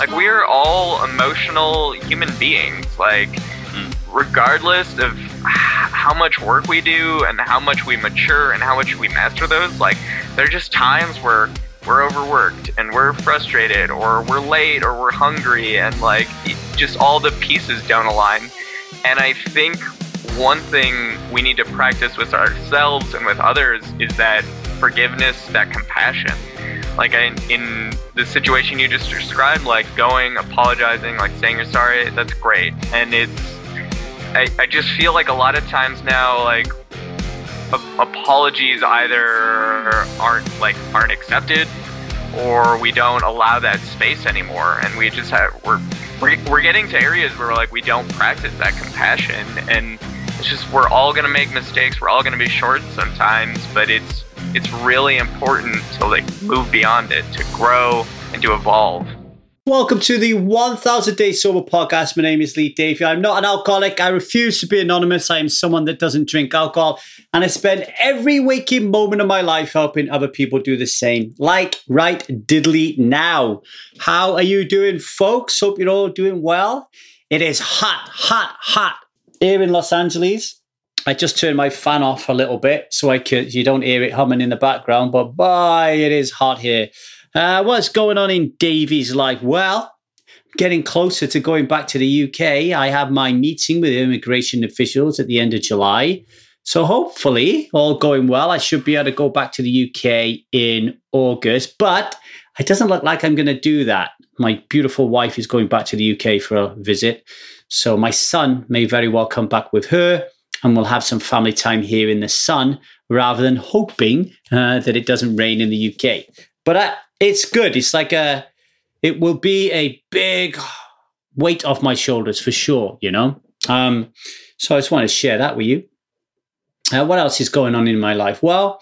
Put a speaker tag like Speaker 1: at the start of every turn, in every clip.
Speaker 1: Like we're all emotional human beings. Like hmm. regardless of how much work we do and how much we mature and how much we master those, like there are just times where we're overworked and we're frustrated or we're late or we're hungry and like just all the pieces don't align. And I think one thing we need to practice with ourselves and with others is that forgiveness, that compassion. Like in, in the situation you just described, like going, apologizing, like saying you're sorry, that's great. And it's, I, I just feel like a lot of times now, like apologies either aren't like aren't accepted or we don't allow that space anymore and we just have we're we're, we're getting to areas where like we don't practice that compassion and it's just we're all going to make mistakes we're all going to be short sometimes but it's it's really important to like move beyond it to grow and to evolve
Speaker 2: Welcome to the 1000 Day Sober podcast. My name is Lee Davy. I'm not an alcoholic. I refuse to be anonymous. I am someone that doesn't drink alcohol. And I spend every waking moment of my life helping other people do the same. Like right diddly now. How are you doing, folks? Hope you're all doing well. It is hot, hot, hot here in Los Angeles. I just turned my fan off a little bit so I could, you don't hear it humming in the background, but boy, it is hot here. Uh, what's going on in Davy's life? Well, getting closer to going back to the UK. I have my meeting with immigration officials at the end of July. So hopefully, all going well, I should be able to go back to the UK in August. But it doesn't look like I'm going to do that. My beautiful wife is going back to the UK for a visit. So my son may very well come back with her and we'll have some family time here in the sun rather than hoping uh, that it doesn't rain in the UK. But I, it's good. It's like a, it will be a big weight off my shoulders for sure, you know? Um, so I just want to share that with you. Uh, what else is going on in my life? Well,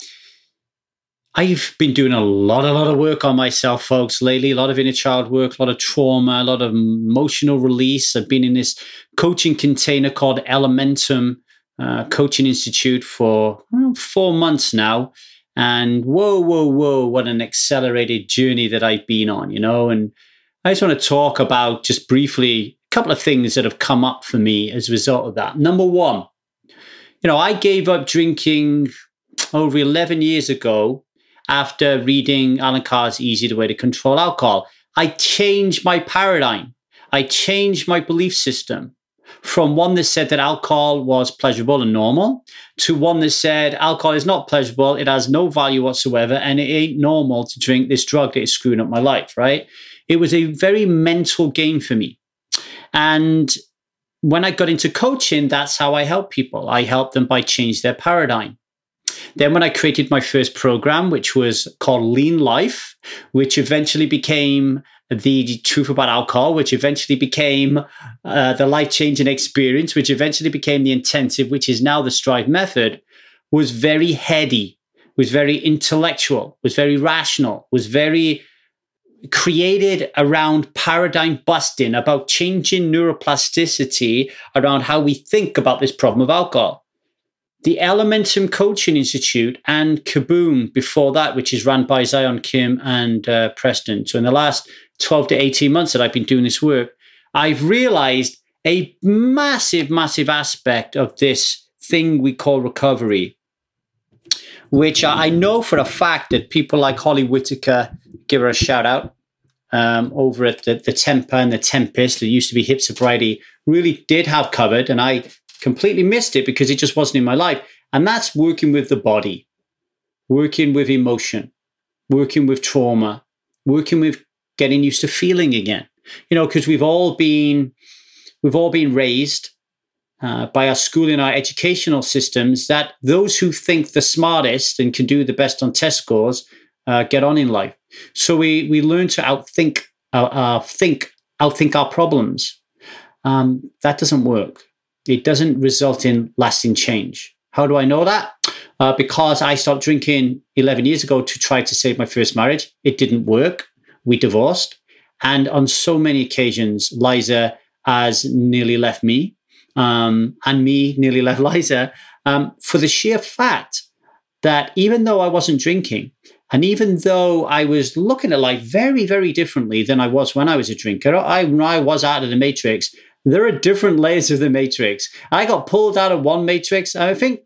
Speaker 2: I've been doing a lot, a lot of work on myself, folks, lately. A lot of inner child work, a lot of trauma, a lot of emotional release. I've been in this coaching container called Elementum uh, Coaching Institute for four months now. And whoa, whoa, whoa, what an accelerated journey that I've been on, you know. And I just want to talk about just briefly a couple of things that have come up for me as a result of that. Number one, you know, I gave up drinking over 11 years ago after reading Allen Carr's Easy the Way to Control Alcohol. I changed my paradigm. I changed my belief system from one that said that alcohol was pleasurable and normal to one that said alcohol is not pleasurable, it has no value whatsoever, and it ain't normal to drink this drug that is screwing up my life, right? It was a very mental game for me. And when I got into coaching, that's how I help people. I help them by change their paradigm. Then, when I created my first program, which was called Lean Life, which eventually became the truth about alcohol, which eventually became uh, the life changing experience, which eventually became the intensive, which is now the Strive method, was very heady, was very intellectual, was very rational, was very created around paradigm busting, about changing neuroplasticity around how we think about this problem of alcohol. The Elementum Coaching Institute and Kaboom before that, which is run by Zion Kim and uh, Preston. So, in the last 12 to 18 months that I've been doing this work, I've realized a massive, massive aspect of this thing we call recovery, which I know for a fact that people like Holly Whitaker give her a shout out um, over at the, the Temper and the Tempest, that used to be Hip Sobriety, really did have covered. And I completely missed it because it just wasn't in my life. And that's working with the body, working with emotion, working with trauma, working with getting used to feeling again. You know, because we've all been we've all been raised uh, by our schooling, our educational systems, that those who think the smartest and can do the best on test scores uh, get on in life. So we we learn to outthink, uh, uh, think, outthink our problems. Um, that doesn't work. It doesn't result in lasting change. How do I know that? Uh, because I stopped drinking 11 years ago to try to save my first marriage. It didn't work we divorced. And on so many occasions, Liza has nearly left me, um, and me nearly left Liza um, for the sheer fact that even though I wasn't drinking, And even though I was looking at life very, very differently than I was when I was a drinker, I, I was out of the matrix. There are different layers of the matrix. I got pulled out of one matrix. I think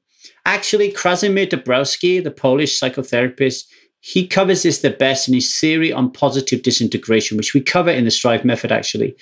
Speaker 2: actually Kazimierz Dabrowski, the Polish psychotherapist, he covers this the best in his theory on positive disintegration, which we cover in the Strive method actually.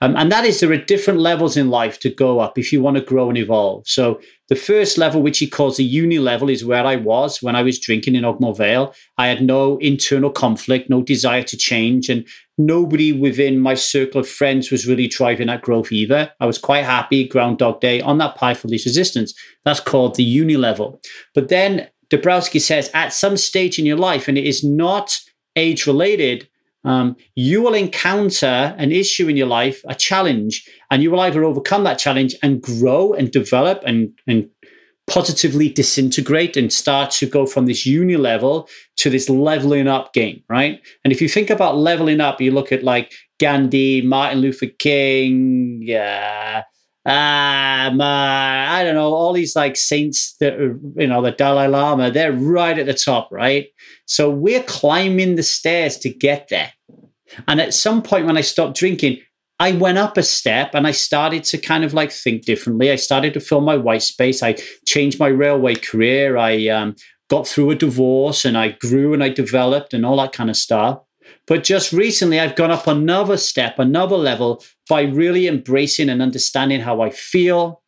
Speaker 2: Um, and that is there are different levels in life to go up if you want to grow and evolve. So the first level, which he calls the uni level, is where I was when I was drinking in Ogmore Vale. I had no internal conflict, no desire to change, and nobody within my circle of friends was really driving that growth either. I was quite happy, Groundhog Day, on that path of least resistance. That's called the uni level. But then Dabrowski says at some stage in your life, and it is not age related, um, you will encounter an issue in your life, a challenge, and you will either overcome that challenge and grow and develop and, and positively disintegrate and start to go from this uni level to this leveling up game, right? And if you think about leveling up, you look at like Gandhi, Martin Luther King, yeah. Um, uh, I don't know, all these like saints that are, you know, the Dalai Lama, they're right at the top, right? So we're climbing the stairs to get there. And at some point when I stopped drinking, I went up a step and I started to kind of like think differently. I started to fill my white space. I changed my railway career. I um, got through a divorce and I grew and I developed and all that kind of stuff. But just recently, I've gone up another step, another level by really embracing and understanding how I feel,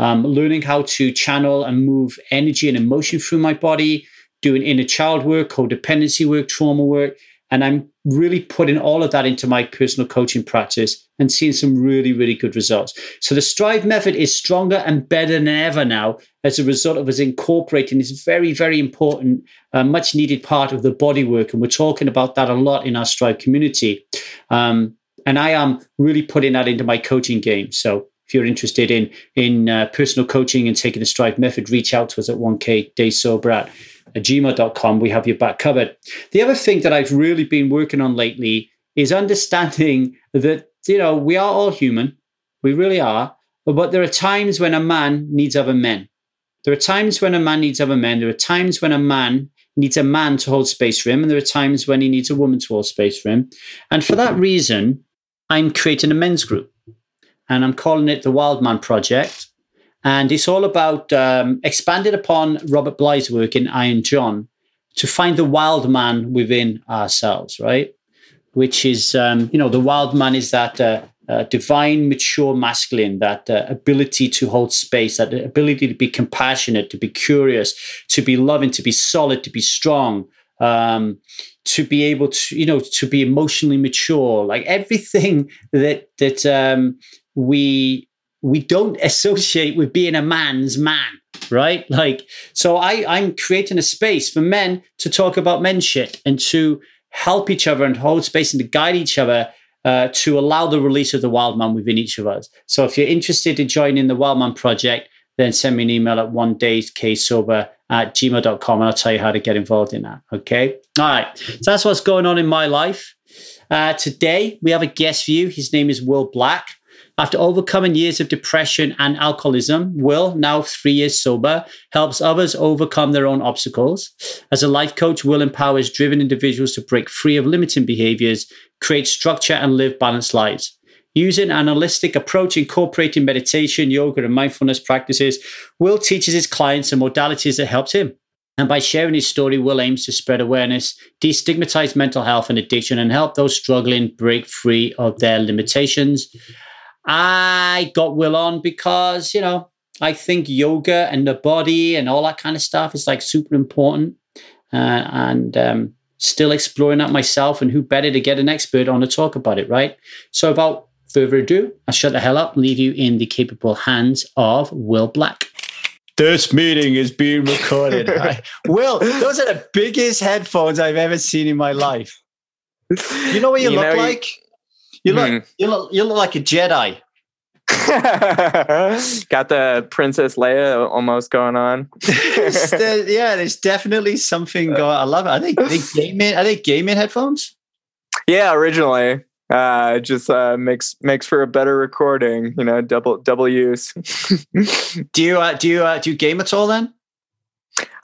Speaker 2: um, learning how to channel and move energy and emotion through my body, doing inner child work, codependency work, trauma work. And I'm really putting all of that into my personal coaching practice and seeing some really, really good results. So the Strive method is stronger and better than ever now as a result of us incorporating this very, very important, uh, much needed part of the body work. And we're talking about that a lot in our Strive community. Um, and I am really putting that into my coaching game. So if you're interested in in uh, personal coaching and taking the Strive method, reach out to us at 1K Day Sober at gmail.com. We have your back covered. The other thing that I've really been working on lately is understanding that, you know, we are all human. We really are. But there are times when a man needs other men. There are times when a man needs other men. There are times when a man needs a man to hold space for him. And there are times when he needs a woman to hold space for him. And for that reason, I'm creating a men's group. And I'm calling it the Wild Man Project. And it's all about um, expanded upon Robert Bly's work in Iron John to find the wild man within ourselves, right? Which is, um, you know, the wild man is that uh, uh, divine, mature masculine, that uh, ability to hold space, that ability to be compassionate, to be curious, to be loving, to be solid, to be strong, um, to be able to, you know, to be emotionally mature, like everything that that um, we we don't associate with being a man's man right? Like so i i'm creating a space for men to talk about men shit and to help each other and hold space and to guide each other uh, to allow the release of the wild man within each of us. So if you're interested in joining the wild man project then send me an email at one days sober at gmail.com and i'll tell you how to get involved in that okay? All right so that's what's going on in my life. Uh, today we have a guest view his name is will black after overcoming years of depression and alcoholism, Will, now three years sober, helps others overcome their own obstacles. As a life coach, Will empowers driven individuals to break free of limiting behaviors, create structure, and live balanced lives. Using an holistic approach incorporating meditation, yoga, and mindfulness practices, Will teaches his clients the modalities that helped him. And by sharing his story, Will aims to spread awareness, destigmatize mental health and addiction, and help those struggling break free of their limitations. I got Will on because, you know, I think yoga and the body and all that kind of stuff is like super important. Uh, and um, still exploring that myself. And who better to get an expert on to talk about it, right? So, without further ado, I'll shut the hell up, leave you in the capable hands of Will Black. This meeting is being recorded. Will, those are the biggest headphones I've ever seen in my life. You know what you, you look know, like? You look, mm. you look, you look like a Jedi.
Speaker 1: Got the Princess Leia almost going on.
Speaker 2: yeah, there's definitely something going. I love it. Are they, they gaming? Are they gaming headphones?
Speaker 1: Yeah, originally. Uh, just uh, makes makes for a better recording. You know, double double use.
Speaker 2: do you uh, do you uh, do you game at all then?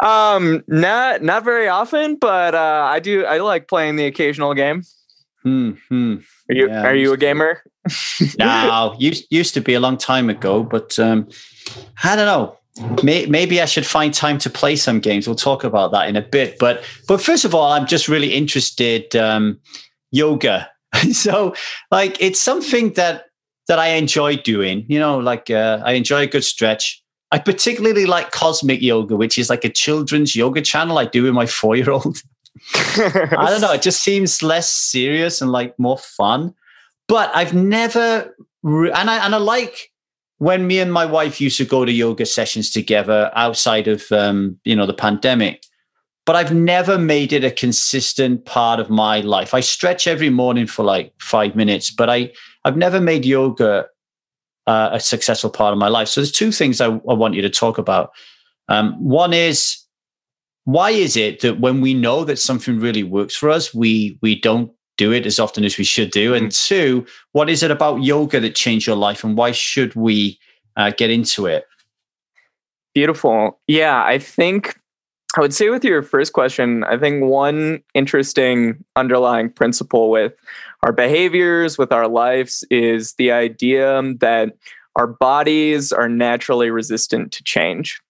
Speaker 1: Um, not not very often, but uh, I do. I like playing the occasional game.
Speaker 2: Hmm. hmm.
Speaker 1: Are you
Speaker 2: Yeah,
Speaker 1: Are you a gamer?
Speaker 2: No, used used to be a long time ago, but um, I don't know. May, maybe I should find time to play some games. We'll talk about that in a bit. But but first of all, I'm just really interested um, yoga. so like it's something that that I enjoy doing. You know, like uh, I enjoy a good stretch. I particularly like Cosmic Yoga, which is like a children's yoga channel I do with my four year old. I don't know. It just seems less serious and like more fun. But I've never, re- and I and I like when me and my wife used to go to yoga sessions together outside of um, you know the pandemic. But I've never made it a consistent part of my life. I stretch every morning for like five minutes, but I I've never made yoga uh, a successful part of my life. So there's two things I, I want you to talk about. Um, one is why is it that when we know that something really works for us, we we don't do it as often as we should do? And two, what is it about yoga that changed your life, and why should we uh, get into it?
Speaker 1: Beautiful. Yeah, I think I would say with your first question, I think one interesting underlying principle with our behaviors, with our lives, is the idea that our bodies are naturally resistant to change.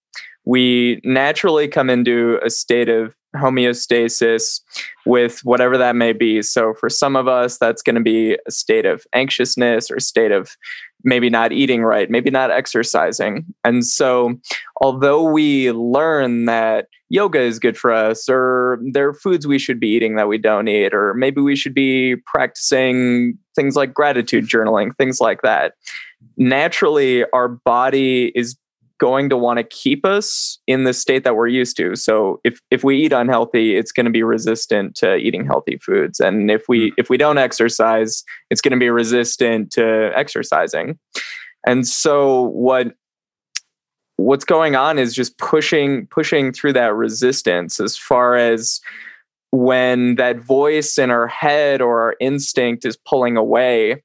Speaker 1: We naturally come into a state of homeostasis with whatever that may be. So, for some of us, that's going to be a state of anxiousness or state of maybe not eating right, maybe not exercising. And so, although we learn that yoga is good for us, or there are foods we should be eating that we don't eat, or maybe we should be practicing things like gratitude journaling, things like that, naturally, our body is going to want to keep us in the state that we're used to. So if if we eat unhealthy, it's going to be resistant to eating healthy foods. And if we mm. if we don't exercise, it's going to be resistant to exercising. And so what what's going on is just pushing pushing through that resistance as far as when that voice in our head or our instinct is pulling away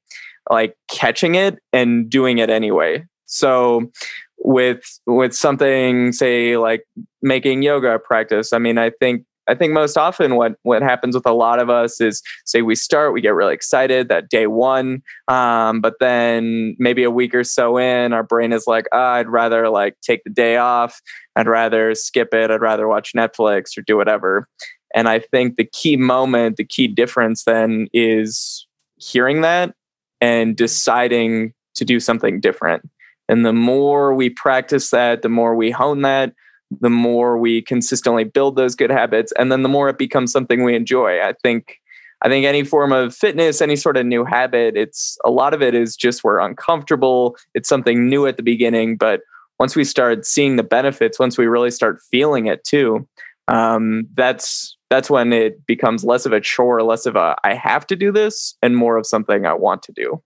Speaker 1: like catching it and doing it anyway so with with something say like making yoga practice. I mean i think i think most often what what happens with a lot of us is say we start we get really excited that day one um, but then maybe a week or so in our brain is like oh, i'd rather like take the day off. I'd rather skip it. I'd rather watch netflix or do whatever. And i think the key moment the key difference then is hearing that and deciding to do something different and the more we practice that, the more we hone that, the more we consistently build those good habits, and then the more it becomes something we enjoy. I think I think any form of fitness, any sort of new habit, it's a lot of it is just we're uncomfortable. It's something new at the beginning, but once we start seeing the benefits, once we really start feeling it too, um, that's that's when it becomes less of a chore, less of a I have to do this, and more of something I want to do.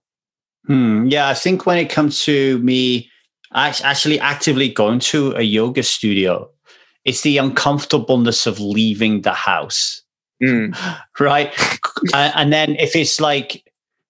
Speaker 2: Hmm. Yeah, I think when it comes to me actually actively going to a yoga studio, it's the uncomfortableness of leaving the house,
Speaker 1: Mm.
Speaker 2: right? And then if it's like,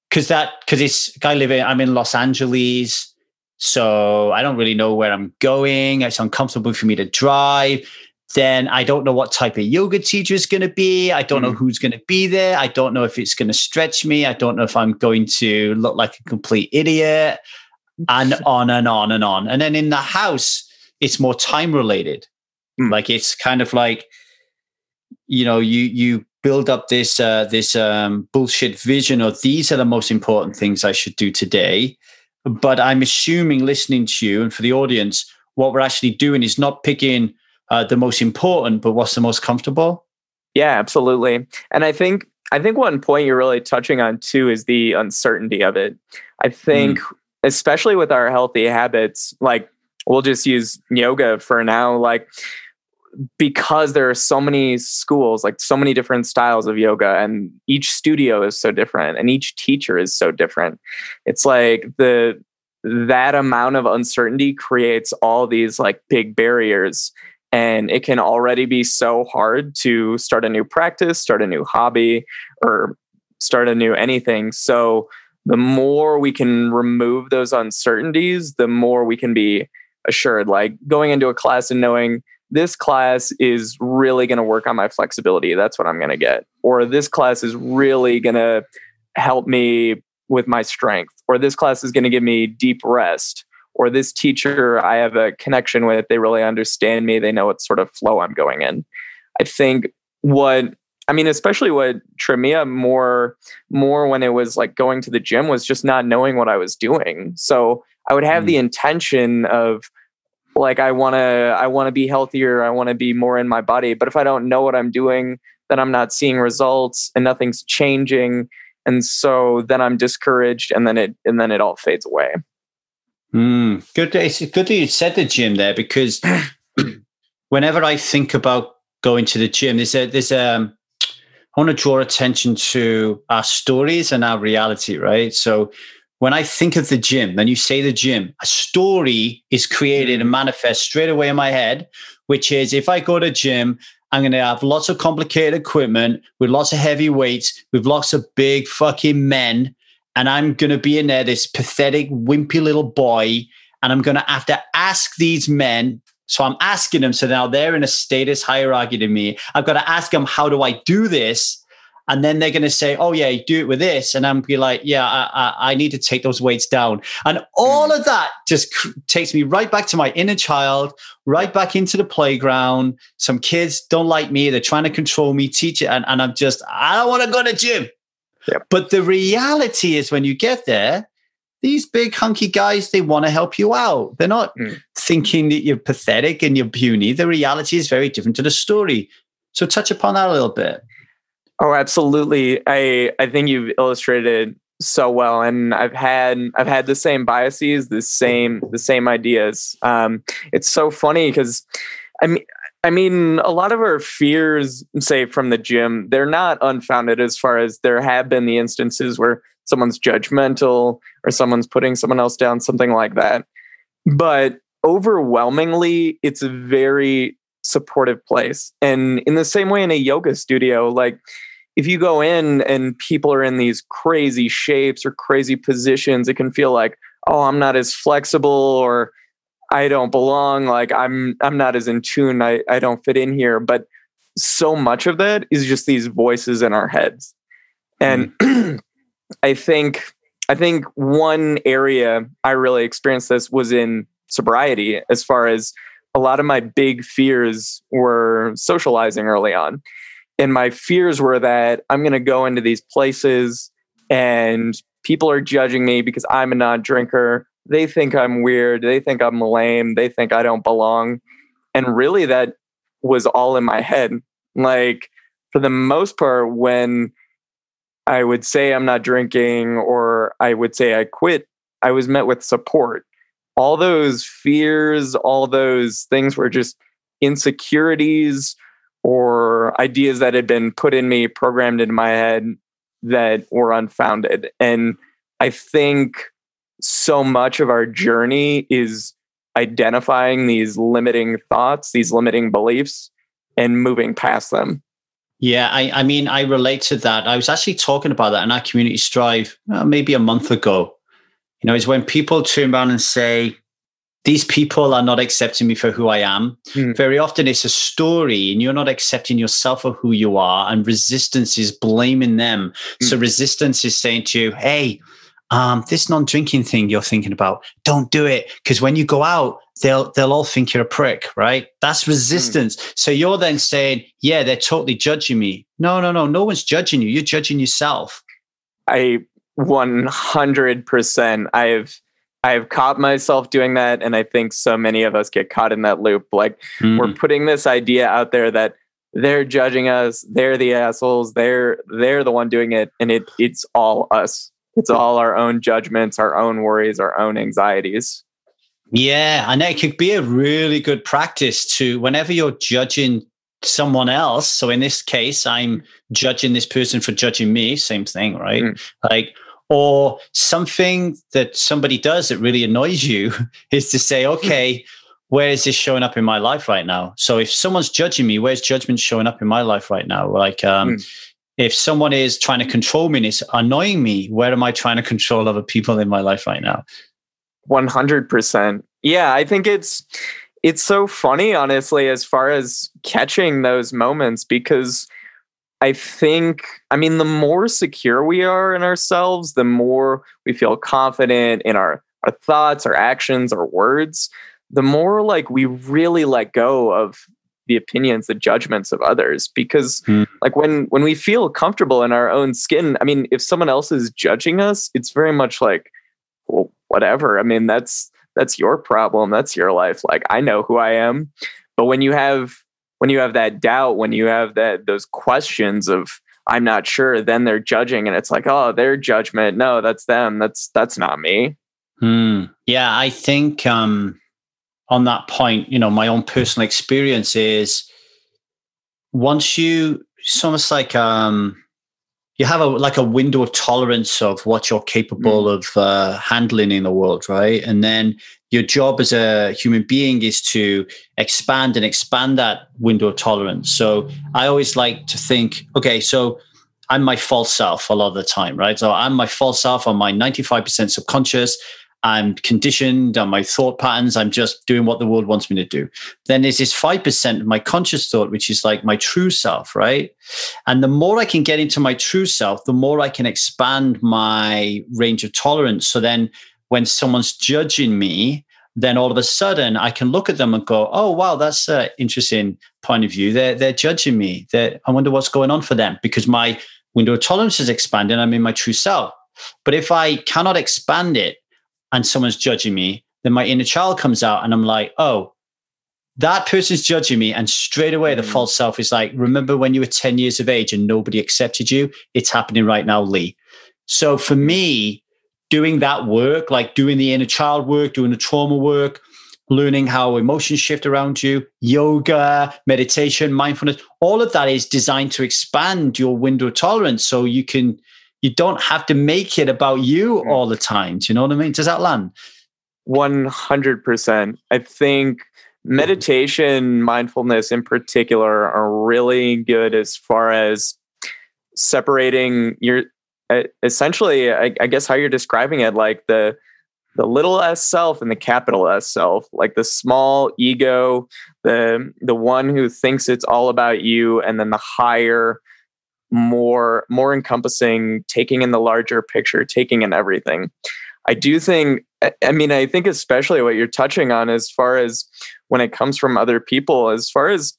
Speaker 2: because that because it's I live in I'm in Los Angeles, so I don't really know where I'm going. It's uncomfortable for me to drive. Then I don't know what type of yoga teacher is going to be. I don't know
Speaker 1: Mm.
Speaker 2: who's going to be there. I don't know if it's going to stretch me. I don't know if I'm going to look like a complete idiot, and on and on and on. And then in the house, it's more time related.
Speaker 1: Mm.
Speaker 2: Like it's kind of like, you know, you you build up this uh, this um, bullshit vision of these are the most important things I should do today. But I'm assuming, listening to you and for the audience, what we're actually doing is not picking uh, the most important, but what's the most comfortable.
Speaker 1: Yeah, absolutely. And I think I think one point you're really touching on too is the uncertainty of it. I think especially with our healthy habits, like we'll just use yoga for now, like because there are so many schools, like so many different styles of yoga, and each studio is so different and each teacher is so different. It's like the that amount of uncertainty creates all these like big barriers and it can already be so hard to start a new practice start a new hobby or start a new anything so the more we can remove those uncertainties the more we can be assured like going into a class and knowing this class is really going to work on my flexibility. That's what I'm going to get. Or this class is really going to help me with my strength. Or this class is going to give me deep rest. Or this teacher I have a connection with, they really understand me. They know what sort of flow I'm going in. I think what I mean, especially what Tremia more, more when it was like going to the gym was just not knowing what I was doing. So I would have mm. the intention of like I want to I want to be healthier, I want to be more in my body, but if I don't know what I'm doing, then I'm not seeing results and nothing's changing and so then I'm discouraged and then it and then it all fades away.
Speaker 2: Mm, good. It's good that you said the gym there because whenever I think about going to the gym, there's a there's a um, I want to draw attention to our stories and our reality, right? So when I think of the gym, then you say the gym, a story is created and manifests straight away in my head, which is if I go to gym, I'm going to have lots of complicated equipment with lots of heavy weights, with lots of big fucking men. And I'm going to be in there, this pathetic, wimpy little boy. And I'm going to have to ask these men. So I'm asking them. So now they're in a status hierarchy to me. I've got to ask them, how do I do this? and then they're going to say, "Oh yeah, do it with this," and I'm be like, "Yeah, I, I, I, need to take those weights down," and all mm. of that just cr- takes me right back to my inner child, right back into the playground. Some kids don't like me; they're trying to control me, teach it, and, and I'm just, I don't want to go to gym. Yep. But the reality is, when you get there, these big hunky guys they want to help you out. They're not mm. thinking that you're pathetic and you're puny. The reality is very different to the story. So touch upon that a little bit.
Speaker 1: Oh, absolutely. I I think you've illustrated so well, and I've had I've had the same biases, the same the same ideas. Um, it's so funny because I mean. I mean, a lot of our fears, say from the gym, they're not unfounded as far as there have been the instances where someone's judgmental or someone's putting someone else down, something like that. But overwhelmingly, it's a very supportive place. And in the same way in a yoga studio, like if you go in and people are in these crazy shapes or crazy positions, it can feel like, oh, I'm not as flexible or I don't belong. Like I'm I'm not as in tune. I, I don't fit in here. But so much of that is just these voices in our heads. And mm. I think I think one area I really experienced this was in sobriety, as far as a lot of my big fears were socializing early on. And my fears were that I'm going to go into these places and people are judging me because I'm a non drinker. They think I'm weird. They think I'm lame. They think I don't belong. And really, that was all in my head. Like, for the most part, when I would say I'm not drinking or I would say I quit, I was met with support. All those fears, all those things were just insecurities or ideas that had been put in me, programmed into my head that were unfounded. And I think so much of our journey is identifying these limiting thoughts, these limiting beliefs, and moving past them.
Speaker 2: Yeah, I, I mean, I relate to that. I was actually talking about that in our community strive uh, maybe a month ago. You know, is when people turn around and say, these people are not accepting me for who I am. Mm. Very often it's a story and you're not accepting yourself for who you are. And resistance is blaming them. Mm. So resistance is saying to you, hey, um, this non-drinking thing you're thinking about, don't do it. Because when you go out, they'll they'll all think you're a prick, right? That's hmm. resistance. Mm. So you're then saying, yeah, they're totally judging me. No, no, no, no one's judging you. You're judging yourself.
Speaker 1: I 100% I've I've caught myself doing that. And I think so many of us get caught in that loop. Like mm. we're putting this idea out there that they're judging us, they're the assholes, they're they're the one doing it, and it it's all us. It's all our own judgments, our own worries, our own anxieties.
Speaker 2: Yeah, and it could be a really good practice to whenever you're judging someone else. So in this case, I'm judging this person for judging me, same thing, right? Mm. Like or something that somebody does that really annoys you is to say, okay, where is this showing up in my life right now? So if someone's judging me, where's judgment showing up in my life right now? Like, um, mm. If someone is trying to control me and it's annoying me, where am I trying to control other people in my life right now?
Speaker 1: 100%. Yeah, I think it's it's so funny, honestly, as far as catching those moments, because I think, I mean, the more secure we are in ourselves, the more we feel confident in our, our thoughts, our actions, our words, the more like we really let go of the opinions, the judgments of others. Because mm. like when when we feel comfortable in our own skin, I mean, if someone else is judging us, it's very much like, well, whatever. I mean, that's that's your problem. That's your life. Like I know who I am. But when you have when you have that doubt, when you have that those questions of I'm not sure, then they're judging and it's like, oh, their judgment. No, that's them. That's that's not me.
Speaker 2: Hmm. Yeah, I think um on that point, you know, my own personal experience is once you it's almost like um you have a like a window of tolerance of what you're capable mm. of uh, handling in the world, right? And then your job as a human being is to expand and expand that window of tolerance. So I always like to think, okay, so I'm my false self a lot of the time, right? So I'm my false self. I'm my 95% subconscious. I'm conditioned on my thought patterns. I'm just doing what the world wants me to do. Then there's this 5% of my conscious thought, which is like my true self, right? And the more I can get into my true self, the more I can expand my range of tolerance. So then when someone's judging me, then all of a sudden I can look at them and go, oh, wow, that's an interesting point of view. They're, they're judging me. They're, I wonder what's going on for them because my window of tolerance is expanding. I'm in my true self. But if I cannot expand it, and someone's judging me, then my inner child comes out and I'm like, oh, that person's judging me. And straight away, the mm. false self is like, remember when you were 10 years of age and nobody accepted you? It's happening right now, Lee. So for me, doing that work, like doing the inner child work, doing the trauma work, learning how emotions shift around you, yoga, meditation, mindfulness, all of that is designed to expand your window of tolerance so you can you don't have to make it about you all the time. Do you know what I mean? Does that land?
Speaker 1: 100%. I think mm-hmm. meditation, mindfulness in particular, are really good as far as separating your essentially, I, I guess, how you're describing it, like the the little s self and the capital S self, like the small ego, the the one who thinks it's all about you, and then the higher more more encompassing taking in the larger picture taking in everything i do think i mean i think especially what you're touching on as far as when it comes from other people as far as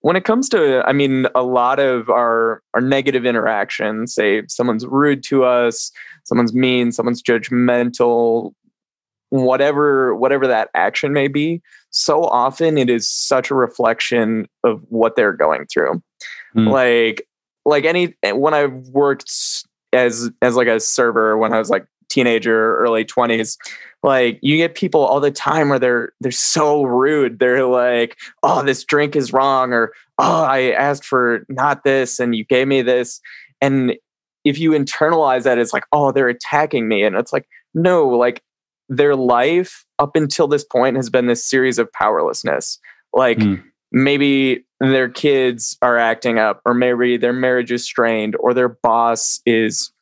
Speaker 1: when it comes to i mean a lot of our our negative interactions say someone's rude to us someone's mean someone's judgmental whatever whatever that action may be so often it is such a reflection of what they're going through mm. like like any when I worked as as like a server when I was like teenager, early twenties, like you get people all the time where they're they're so rude. They're like, "Oh, this drink is wrong," or "Oh, I asked for not this and you gave me this," and if you internalize that, it's like, "Oh, they're attacking me," and it's like, no, like their life up until this point has been this series of powerlessness. Like mm. Maybe their kids are acting up, or maybe their marriage is strained, or their boss is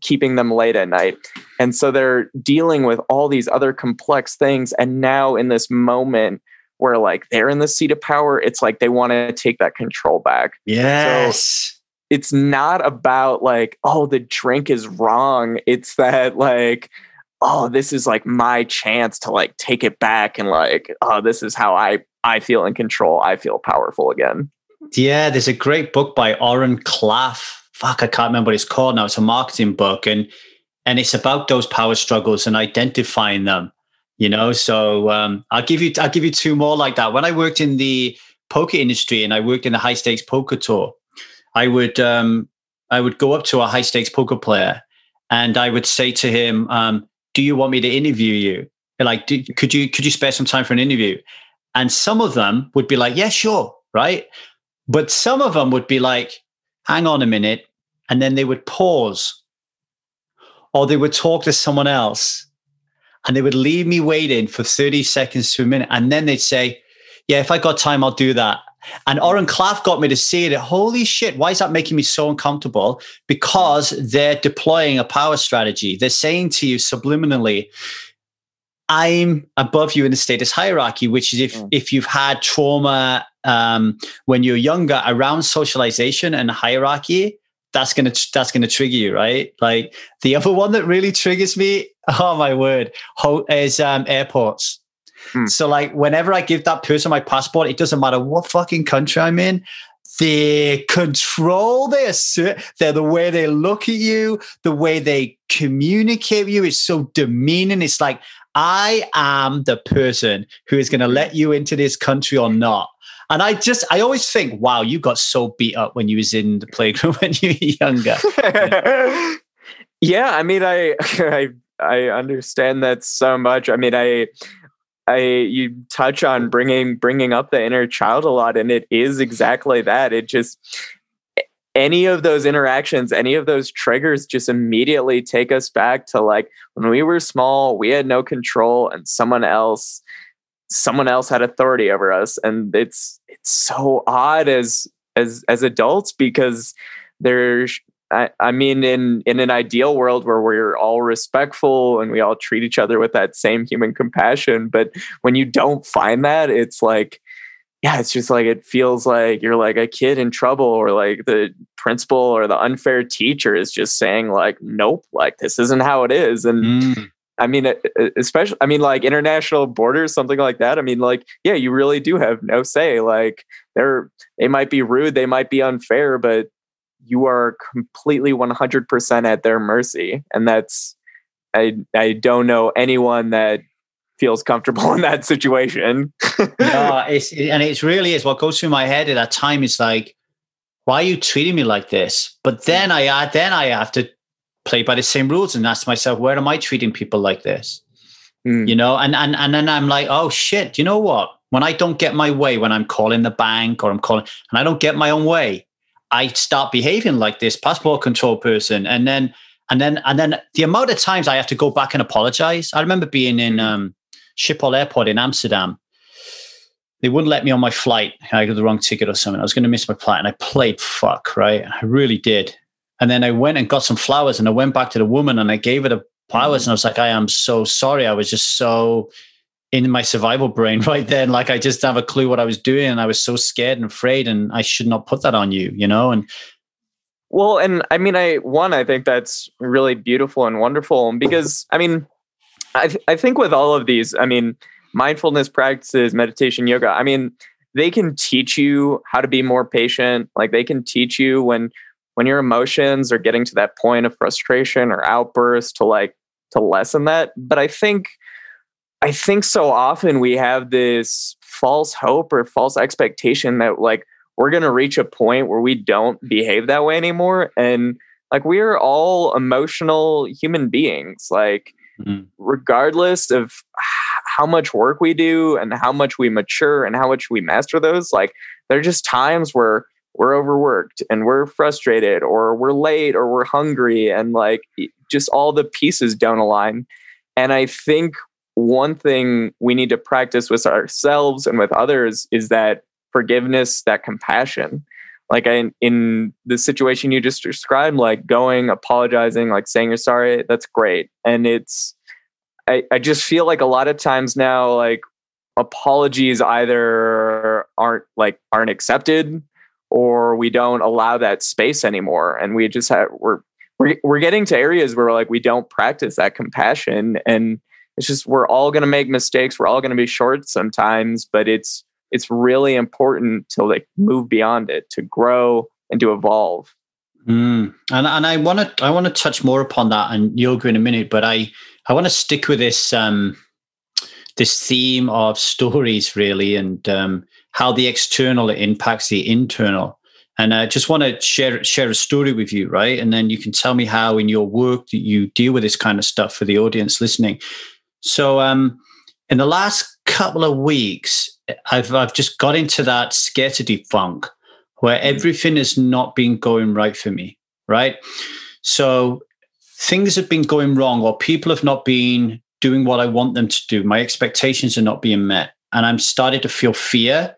Speaker 1: keeping them late at night. And so they're dealing with all these other complex things. And now, in this moment where like they're in the seat of power, it's like they want to take that control back.
Speaker 2: Yes.
Speaker 1: So it's not about like, oh, the drink is wrong. It's that like, oh, this is like my chance to like take it back and like, oh, this is how I I feel in control. I feel powerful again.
Speaker 2: Yeah, there's a great book by Oren Klaff. Fuck, I can't remember what it's called now. It's a marketing book, and and it's about those power struggles and identifying them. You know, so um, I'll give you I'll give you two more like that. When I worked in the poker industry and I worked in the high stakes poker tour, I would um, I would go up to a high stakes poker player and I would say to him, um, "Do you want me to interview you? Like, do, could you could you spare some time for an interview?" And some of them would be like, yeah, sure, right? But some of them would be like, hang on a minute. And then they would pause or they would talk to someone else and they would leave me waiting for 30 seconds to a minute. And then they'd say, yeah, if I got time, I'll do that. And Oren Klaff got me to see it. Holy shit, why is that making me so uncomfortable? Because they're deploying a power strategy. They're saying to you subliminally, I'm above you in the status hierarchy, which is if mm. if you've had trauma um, when you're younger around socialization and hierarchy, that's gonna that's gonna trigger you, right? Like the other one that really triggers me, oh my word, is um, airports. Mm. So like whenever I give that person my passport, it doesn't matter what fucking country I'm in. The control they assert, they're the way they look at you, the way they communicate with you is so demeaning. It's like I am the person who is going to let you into this country or not. And I just, I always think, wow, you got so beat up when you was in the playground when you were younger.
Speaker 1: yeah, I mean, I, I, I understand that so much. I mean, I, I, you touch on bringing bringing up the inner child a lot, and it is exactly that. It just any of those interactions, any of those triggers just immediately take us back to like when we were small, we had no control and someone else someone else had authority over us. And it's it's so odd as as as adults because there's I, I mean in in an ideal world where we're all respectful and we all treat each other with that same human compassion but when you don't find that it's like yeah, it's just like it feels like you're like a kid in trouble, or like the principal or the unfair teacher is just saying, like, nope, like this isn't how it is. And mm. I mean, especially, I mean, like international borders, something like that. I mean, like, yeah, you really do have no say. Like, they're, they might be rude, they might be unfair, but you are completely 100% at their mercy. And that's, I, I don't know anyone that feels comfortable in that situation.
Speaker 2: no, it's, and it's really is what goes through my head at that time is like, why are you treating me like this? But then I then I have to play by the same rules and ask myself, where am I treating people like this? Mm. You know, and and and then I'm like, oh shit, you know what? When I don't get my way, when I'm calling the bank or I'm calling and I don't get my own way, I start behaving like this passport control person. And then and then and then the amount of times I have to go back and apologize. I remember being in um Schiphol Airport in Amsterdam. They wouldn't let me on my flight. I got the wrong ticket or something. I was going to miss my flight, and I played fuck right. I really did. And then I went and got some flowers, and I went back to the woman and I gave her the flowers, and I was like, "I am so sorry. I was just so in my survival brain right then. Like I just have a clue what I was doing, and I was so scared and afraid, and I should not put that on you, you know." And
Speaker 1: well, and I mean, I one, I think that's really beautiful and wonderful because I mean I, th- I think with all of these, I mean, mindfulness practices, meditation, yoga, I mean, they can teach you how to be more patient. Like they can teach you when when your emotions are getting to that point of frustration or outburst to like to lessen that. But I think I think so often we have this false hope or false expectation that like we're going to reach a point where we don't behave that way anymore and like we're all emotional human beings like mm-hmm. regardless of how much work we do and how much we mature and how much we master those like there are just times where we're overworked and we're frustrated or we're late or we're hungry and like just all the pieces don't align and i think one thing we need to practice with ourselves and with others is that forgiveness that compassion like in the situation you just described like going apologizing like saying you're sorry that's great. And it's I, I just feel like a lot of times now like apologies either aren't like aren't accepted or we don't allow that space anymore. And we just have we're we're, we're getting to areas where we're like we don't practice that compassion. And it's just we're all going to make mistakes we're all going to be short sometimes but it's it's really important to like move beyond it to grow and to evolve.
Speaker 2: Mm. and and i want to i want to touch more upon that and yoga in a minute but i i want to stick with this um this theme of stories really and um how the external impacts the internal. And i just want to share share a story with you right? And then you can tell me how in your work that you deal with this kind of stuff for the audience listening. So um in the last couple of weeks I've I've just got into that scarcity funk where mm. everything has not been going right for me, right? So things have been going wrong or people have not been doing what I want them to do. My expectations are not being met. And I'm starting to feel fear,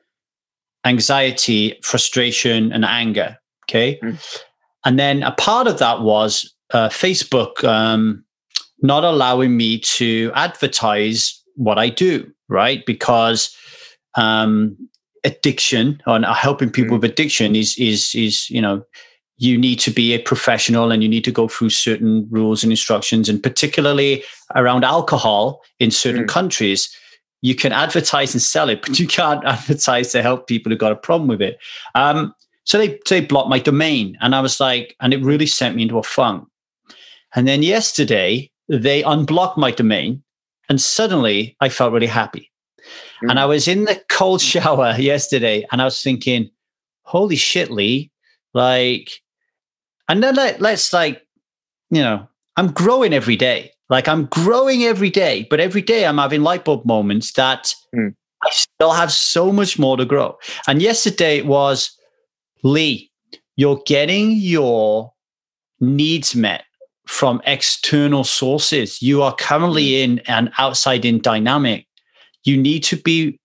Speaker 2: anxiety, frustration, and anger. Okay. Mm. And then a part of that was uh, Facebook um, not allowing me to advertise what I do, right? Because um, addiction and helping people mm. with addiction is is is you know you need to be a professional and you need to go through certain rules and instructions and particularly around alcohol in certain mm. countries you can advertise and sell it but you can't advertise to help people who got a problem with it um, so they, they blocked my domain and i was like and it really sent me into a funk and then yesterday they unblocked my domain and suddenly i felt really happy Mm. And I was in the cold shower yesterday and I was thinking, holy shit, Lee, like, and then let, let's like, you know, I'm growing every day. Like I'm growing every day, but every day I'm having light bulb moments that mm. I still have so much more to grow. And yesterday it was, Lee, you're getting your needs met from external sources. You are currently mm. in an outside in dynamic you need to be.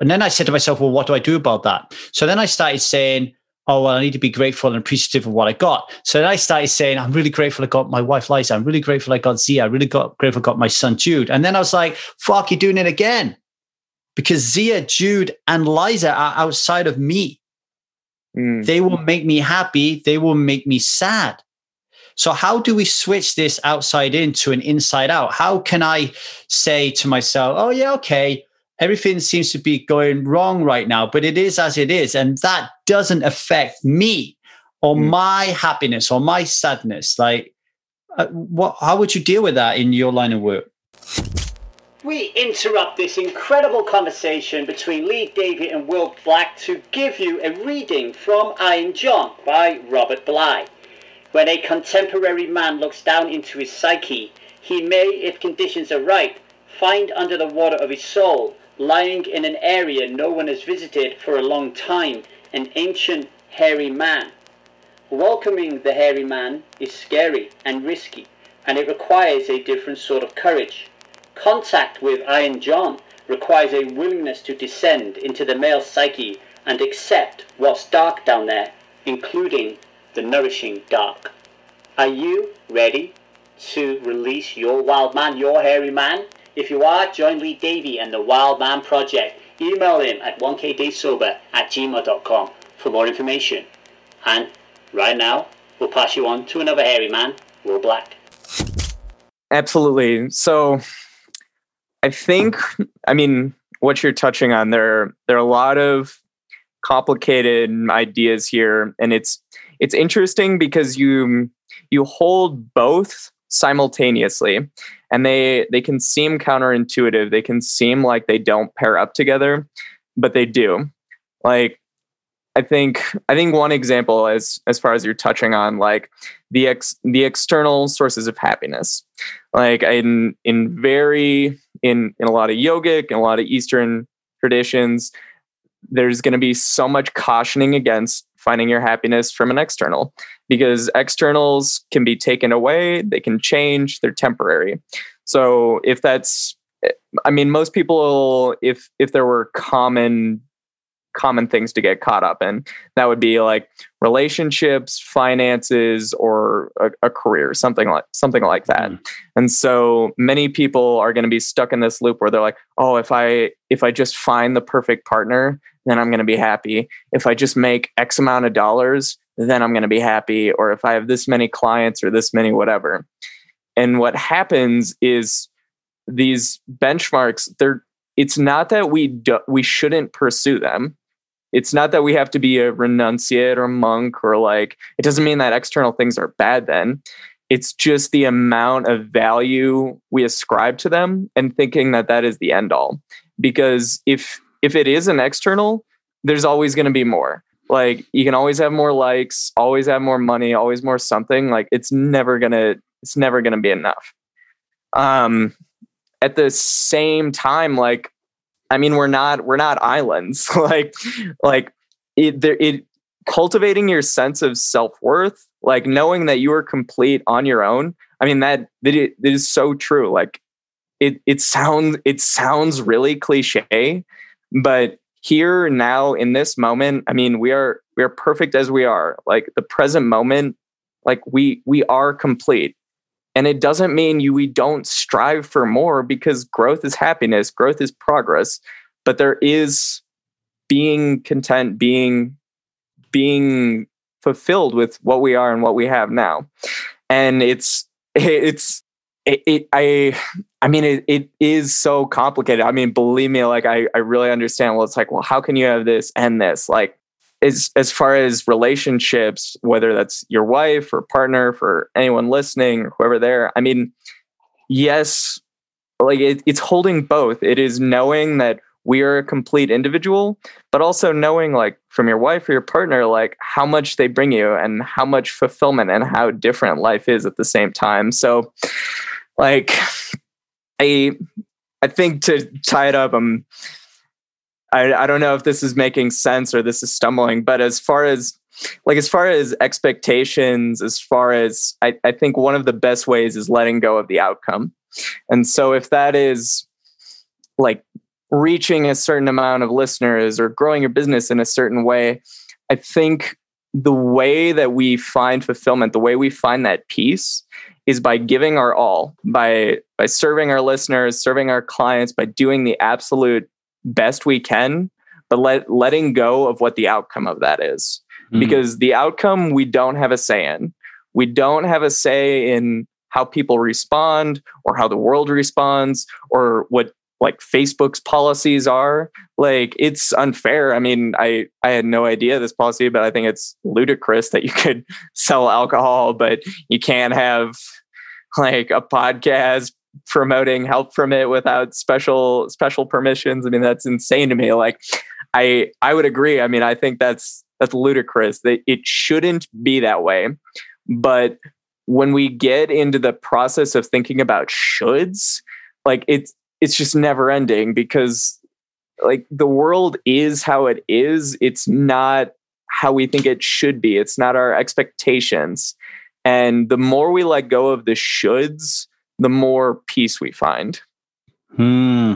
Speaker 2: And then I said to myself, well, what do I do about that? So then I started saying, oh, well, I need to be grateful and appreciative of what I got. So then I started saying, I'm really grateful I got my wife, Liza. I'm really grateful I got Zia. I really got grateful I got my son, Jude. And then I was like, fuck, you're doing it again. Because Zia, Jude, and Liza are outside of me. Mm. They will make me happy. They will make me sad. So, how do we switch this outside in to an inside out? How can I say to myself, oh, yeah, okay, everything seems to be going wrong right now, but it is as it is. And that doesn't affect me or mm. my happiness or my sadness. Like, uh, what, how would you deal with that in your line of work? We interrupt this incredible conversation between Lee Davy and Will Black to give you a reading from Iron John by Robert Bly. When a contemporary man looks down into his psyche, he may, if conditions are right, find under the water of his soul, lying in an area no one has visited for a long time, an ancient hairy man. Welcoming the hairy man is scary and risky, and it requires a different sort of courage. Contact with Iron John requires a willingness to descend into the male psyche and accept what's dark down there, including the nourishing dark. Are you ready to release your wild man, your hairy man? If you are, join Lee Davy and the Wild Man Project. Email him at 1kdaysober at gmail.com for more information. And right now, we'll pass you on to another hairy man, Will Black.
Speaker 1: Absolutely. So I think, I mean, what you're touching on there, there are a lot of complicated ideas here, and it's it's interesting because you you hold both simultaneously and they they can seem counterintuitive. They can seem like they don't pair up together but they do. Like i think i think one example as as far as you're touching on like the ex the external sources of happiness. Like in in very in in a lot of yogic and a lot of eastern traditions there's going to be so much cautioning against finding your happiness from an external because externals can be taken away, they can change, they're temporary. So if that's I mean most people if if there were common common things to get caught up in that would be like relationships finances or a, a career something like something like that mm. and so many people are going to be stuck in this loop where they're like oh if i if i just find the perfect partner then i'm going to be happy. If i just make x amount of dollars then i'm going to be happy. Or if i have this many clients or this many whatever. And what happens is these benchmarks they're it's not that we do, we shouldn't pursue them. It's not that we have to be a renunciate or monk or like it doesn't mean that external things are bad then. It's just the amount of value we ascribe to them and thinking that that is the end all. Because if if it is an external there's always going to be more like you can always have more likes always have more money always more something like it's never going to it's never going to be enough um at the same time like I mean, we're not we're not islands. like like it, there, it cultivating your sense of self worth, like knowing that you are complete on your own. I mean that that, it, that is so true. Like it it sounds it sounds really cliche, but here now in this moment, I mean, we are we are perfect as we are. Like the present moment, like we we are complete. and it doesn't mean you we don't strive for more because growth is happiness, growth is progress, but there is being content, being being fulfilled with what we are and what we have now. And it's it's it, it, I I mean it, it is so complicated. I mean, believe me, like I, I really understand. Well, it's like, well, how can you have this and this? Like as as far as relationships, whether that's your wife or partner, for anyone listening or whoever there, I mean, yes, like it, it's holding both. It is knowing that we are a complete individual, but also knowing like from your wife or your partner, like how much they bring you and how much fulfillment and how different life is at the same time. So like I I think to tie it up, I'm I, I don't know if this is making sense or this is stumbling, but as far as like as far as expectations, as far as I, I think one of the best ways is letting go of the outcome. And so if that is like reaching a certain amount of listeners or growing your business in a certain way, I think the way that we find fulfillment, the way we find that peace is by giving our all, by by serving our listeners, serving our clients, by doing the absolute best we can, but let letting go of what the outcome of that is. Mm-hmm. Because the outcome we don't have a say in. We don't have a say in how people respond or how the world responds or what like Facebook's policies are. Like it's unfair. I mean, I I had no idea this policy, but I think it's ludicrous that you could sell alcohol, but you can't have like a podcast promoting help from it without special special permissions. I mean, that's insane to me. Like I I would agree. I mean, I think that's that's ludicrous. That it shouldn't be that way. But when we get into the process of thinking about shoulds, like it's it's just never ending because like the world is how it is. It's not how we think it should be. It's not our expectations. And the more we let go of the shoulds, the more peace we find.
Speaker 2: Hmm.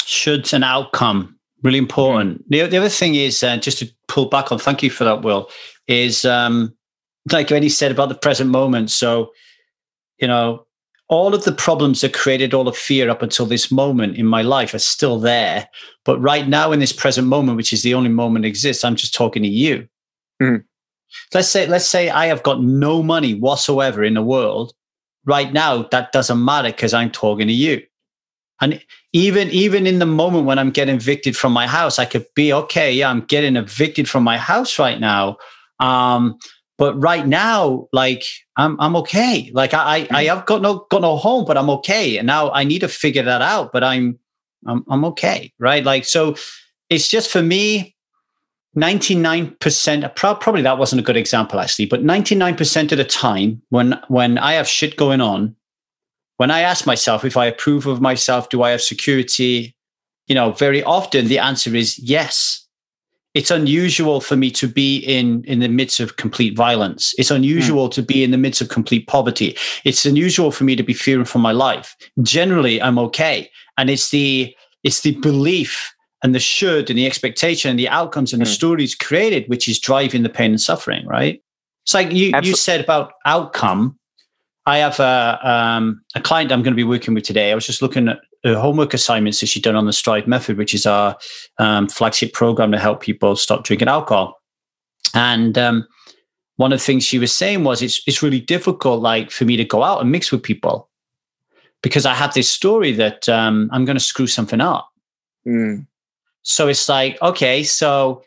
Speaker 2: Shoulds and outcome. Really important. The, the other thing is, uh, just to pull back on, thank you for that, Will, is um, like when he said about the present moment. So, you know, all of the problems that created all the fear up until this moment in my life are still there. But right now, in this present moment, which is the only moment exists, I'm just talking to you. Mm. Let's say, let's say I have got no money whatsoever in the world. Right now, that doesn't matter because I'm talking to you. And even even in the moment when I'm getting evicted from my house, I could be okay. Yeah, I'm getting evicted from my house right now. Um, but right now, like I'm I'm okay. Like I I, I mm-hmm. have got no got no home, but I'm okay. And now I need to figure that out. But I'm I'm I'm okay, right? Like so, it's just for me. 99% probably that wasn't a good example actually but 99% of the time when when i have shit going on when i ask myself if i approve of myself do i have security you know very often the answer is yes. It's unusual for me to be in in the midst of complete violence. It's unusual mm. to be in the midst of complete poverty. It's unusual for me to be fearing for my life. Generally i'm okay. And it's the it's the belief and the should and the expectation and the outcomes and mm. the hmm. stories created which is driving the pain and suffering right it's like you, you said about outcome i have a, um, a client i'm going to be working with today i was just looking at uh, homework assignments that she's done on the Strive Method, which is our um, flagship program to help people stop drinking alcohol. And um, one of the things she was saying was, it's it's really difficult, like for me to go out and mix with people because I have this story that um, I'm going to screw something up. Mm. So it's like, okay, so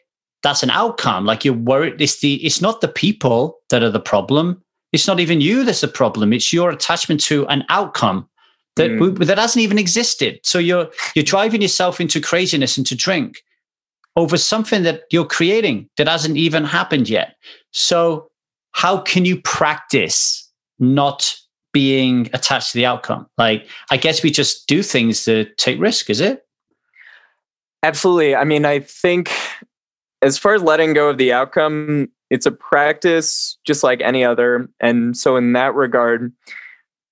Speaker 2: that's an outcome. Like you're worried. It's the it's not the people that are the problem. It's not even you that's the problem. It's your attachment to an outcome that mm. that hasn't even existed. So you're you're driving yourself into craziness and to drink over something that you're creating that hasn't even happened yet. So how can you practice not being attached to the outcome? Like I guess we just do things to take risk, is it?
Speaker 1: Absolutely. I mean, I think as far as letting go of the outcome, it's a practice just like any other. And so in that regard,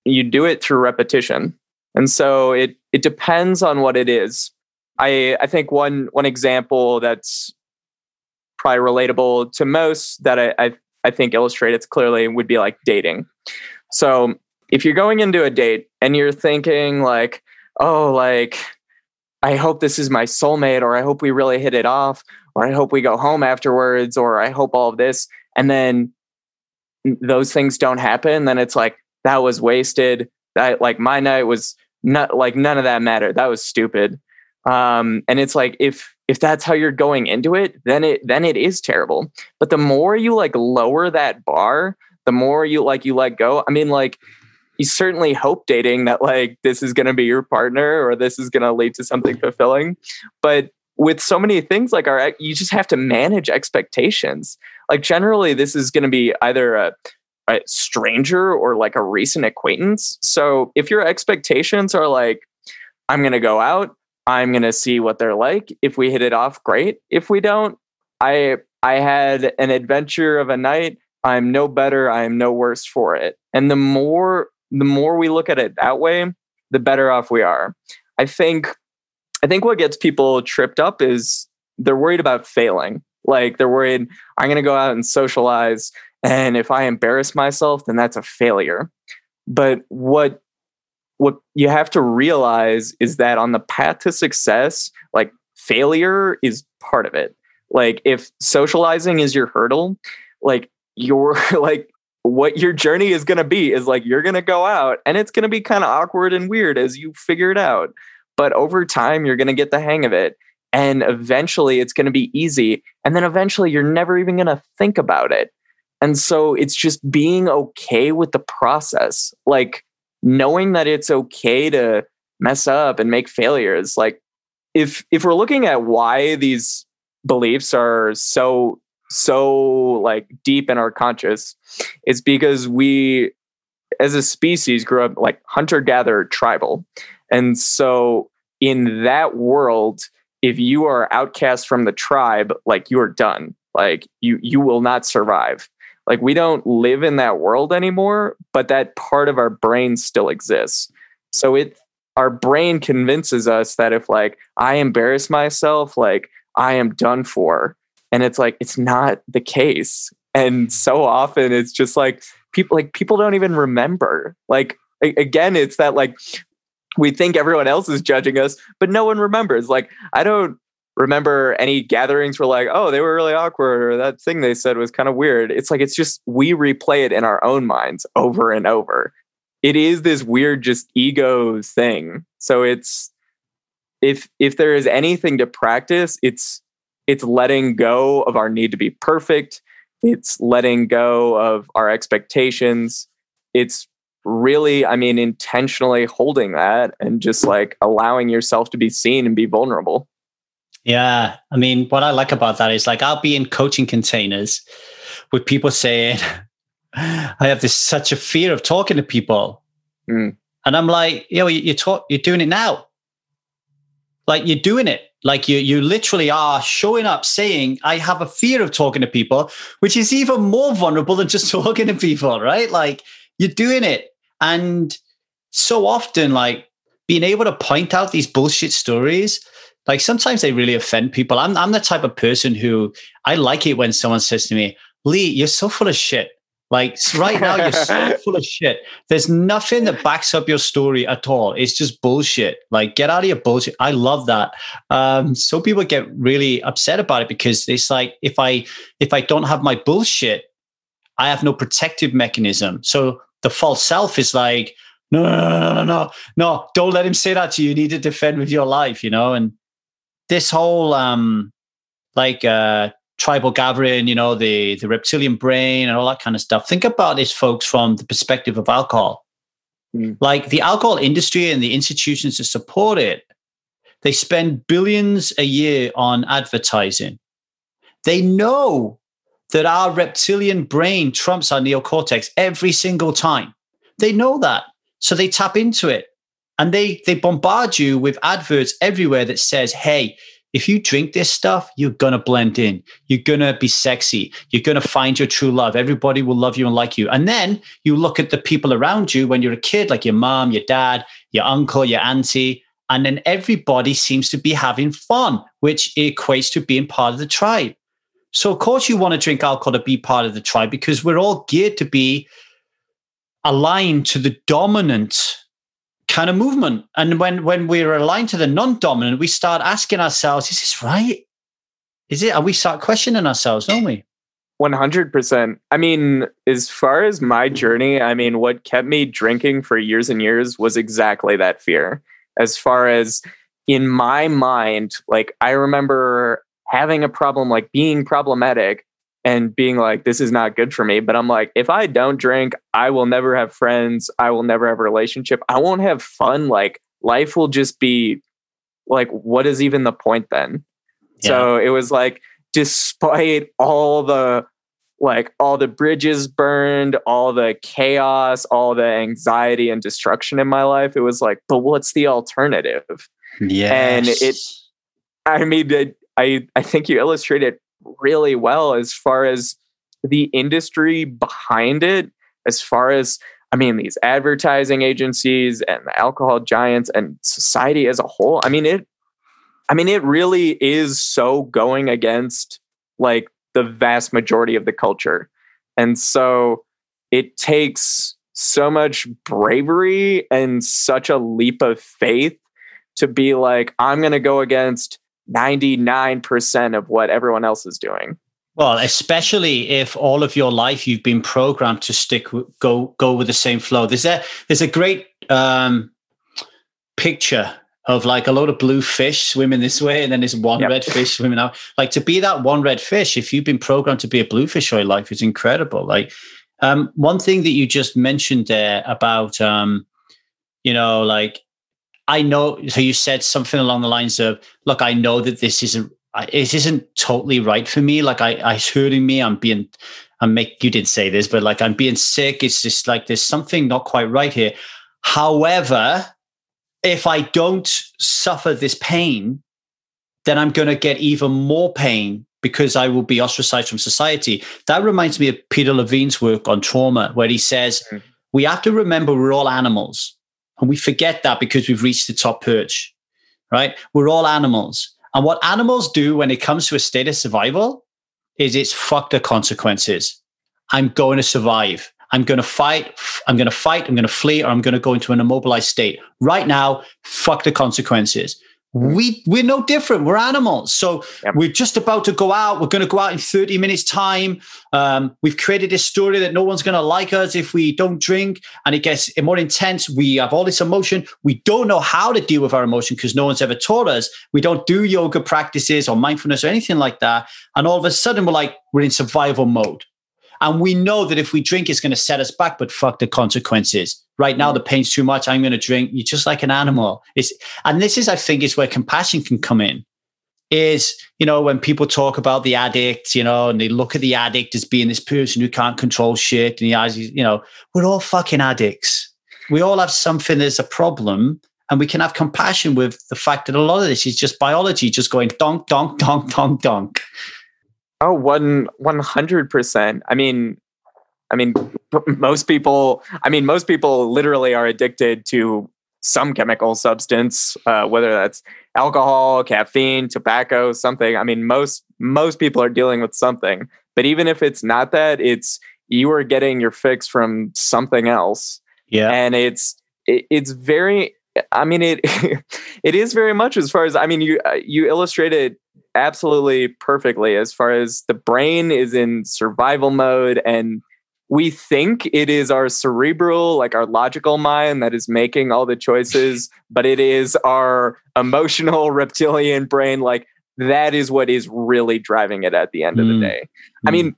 Speaker 1: you do it through repetition. And so it it depends on what it is. I I think one one example that's probably relatable to most that I I, I think illustrates clearly would be like dating. So if you're going into a date and you're thinking like, oh, like I hope this is my soulmate, or I hope we really hit it off, or I hope we go home afterwards, or I hope all of this, and then those things don't happen, then it's like that was wasted. That like my night was not like none of that mattered. That was stupid. Um, and it's like if if that's how you're going into it, then it then it is terrible. But the more you like lower that bar, the more you like you let go. I mean, like you certainly hope dating that like this is going to be your partner or this is going to lead to something fulfilling. But with so many things like our, you just have to manage expectations. Like generally, this is going to be either a a stranger or like a recent acquaintance. So if your expectations are like, I'm going to go out, I'm going to see what they're like. If we hit it off, great. If we don't, I I had an adventure of a night. I'm no better, I'm no worse for it. And the more the more we look at it that way, the better off we are. I think I think what gets people tripped up is they're worried about failing. Like they're worried I'm going to go out and socialize and if I embarrass myself, then that's a failure. But what what you have to realize is that on the path to success, like failure is part of it. Like if socializing is your hurdle, like you're like what your journey is going to be is like you're going to go out and it's going to be kind of awkward and weird as you figure it out. But over time, you're going to get the hang of it. And eventually, it's going to be easy. And then eventually, you're never even going to think about it. And so it's just being okay with the process, like knowing that it's okay to mess up and make failures. Like if if we're looking at why these beliefs are so so like deep in our conscious, it's because we as a species grew up like hunter gatherer tribal. And so in that world, if you are outcast from the tribe, like you are done. Like you you will not survive. Like we don't live in that world anymore, but that part of our brain still exists. So it our brain convinces us that if like I embarrass myself, like I am done for. And it's like it's not the case. And so often it's just like people like people don't even remember. Like again, it's that like we think everyone else is judging us, but no one remembers. Like I don't remember any gatherings were like, oh, they were really awkward, or that thing they said was kind of weird. It's like it's just we replay it in our own minds over and over. It is this weird just ego thing. So it's if if there is anything to practice, it's it's letting go of our need to be perfect. It's letting go of our expectations. It's really, I mean, intentionally holding that and just like allowing yourself to be seen and be vulnerable.
Speaker 2: Yeah. I mean, what I like about that is like I'll be in coaching containers with people saying, I have this such a fear of talking to people. Mm. And I'm like, yo, you, you talk, you're doing it now. Like you're doing it. Like you, you literally are showing up saying, I have a fear of talking to people, which is even more vulnerable than just talking to people, right? Like you're doing it. And so often, like being able to point out these bullshit stories like sometimes they really offend people. I'm I'm the type of person who I like it when someone says to me, Lee, you're so full of shit. Like right now, you're so full of shit. There's nothing that backs up your story at all. It's just bullshit. Like, get out of your bullshit. I love that. Um, so people get really upset about it because it's like if I if I don't have my bullshit, I have no protective mechanism. So the false self is like, no, no, no, no, no, no, no. Don't let him say that to you. You need to defend with your life, you know. And this whole um like uh tribal gathering, you know, the the reptilian brain and all that kind of stuff. Think about this, folks, from the perspective of alcohol. Mm. Like the alcohol industry and the institutions that support it, they spend billions a year on advertising. They know that our reptilian brain trumps our neocortex every single time. They know that. So they tap into it and they they bombard you with adverts everywhere that says hey if you drink this stuff you're gonna blend in. You're gonna be sexy. You're gonna find your true love. Everybody will love you and like you. And then you look at the people around you when you're a kid like your mom your dad your uncle your auntie and then everybody seems to be having fun which equates to being part of the tribe. So of course you want to drink alcohol to be part of the tribe because we're all geared to be aligned to the dominant kind of movement. And when when we're aligned to the non-dominant, we start asking ourselves, is this right? Is it? And we start questioning ourselves, don't we?
Speaker 1: 100%. I mean, as far as my journey, I mean, what kept me drinking for years and years was exactly that fear. As far as in my mind, like I remember having a problem, like being problematic and being like, this is not good for me. But I'm like, if I don't drink, I will never have friends. I will never have a relationship. I won't have fun. Like life will just be like, what is even the point then? Yeah. So it was like, despite all the like all the bridges burned, all the chaos, all the anxiety and destruction in my life, it was like, but what's the alternative?
Speaker 2: Yeah.
Speaker 1: And it, I mean, it, I, I think you illustrated really well as far as the industry behind it, as far as, I mean, these advertising agencies and the alcohol giants and society as a whole. I mean, it, I mean, it really is so going against like the vast majority of the culture. And so it takes so much bravery and such a leap of faith to be like, I'm going to go against 99% of what everyone else is doing.
Speaker 2: Well, especially if all of your life you've been programmed to stick go go with the same flow. There's a there's a great um, picture of like a lot of blue fish swimming this way and then there's one yep. red fish swimming out. Like to be that one red fish, if you've been programmed to be a blue fish all your life, is incredible. Like um, one thing that you just mentioned there about, um, you know, like I know, so you said something along the lines of, look, I know that this isn't, it isn't totally right for me. Like I, I, it's hurting me. I'm being, I'm make, you didn't say this, but like I'm being sick. It's just like, there's something not quite right here. However, if I don't suffer this pain, then I'm going to get even more pain because I will be ostracized from society. That reminds me of Peter Levine's work on trauma, where he says mm-hmm. we have to remember we're all animals. And we forget that because we've reached the top perch, right? We're all animals. And what animals do when it comes to a state of survival is it's fuck the consequences. I'm going to survive. I'm going to fight. I'm going to fight. I'm going to flee, or I'm going to go into an immobilized state. Right now, fuck the consequences. We we're no different. We're animals. So yep. we're just about to go out. We're going to go out in 30 minutes time. Um, we've created a story that no one's going to like us if we don't drink, and it gets more intense. We have all this emotion. We don't know how to deal with our emotion because no one's ever taught us. We don't do yoga practices or mindfulness or anything like that. And all of a sudden, we're like we're in survival mode. And we know that if we drink, it's going to set us back, but fuck the consequences. Right now, the mm. pain's too much. I'm going to drink. You're just like an animal. It's, and this is, I think, is where compassion can come in. Is, you know, when people talk about the addict, you know, and they look at the addict as being this person who can't control shit. And he has, you know, we're all fucking addicts. We all have something that's a problem and we can have compassion with the fact that a lot of this is just biology just going donk donk donk donk donk
Speaker 1: Oh, one one hundred percent. I mean, I mean, most people. I mean, most people literally are addicted to some chemical substance, uh, whether that's alcohol, caffeine, tobacco, something. I mean, most most people are dealing with something. But even if it's not that, it's you are getting your fix from something else.
Speaker 2: Yeah,
Speaker 1: and it's it, it's very. I mean, it it is very much as far as I mean, you uh, you illustrated absolutely perfectly as far as the brain is in survival mode and we think it is our cerebral like our logical mind that is making all the choices but it is our emotional reptilian brain like that is what is really driving it at the end mm. of the mm. day mm. i mean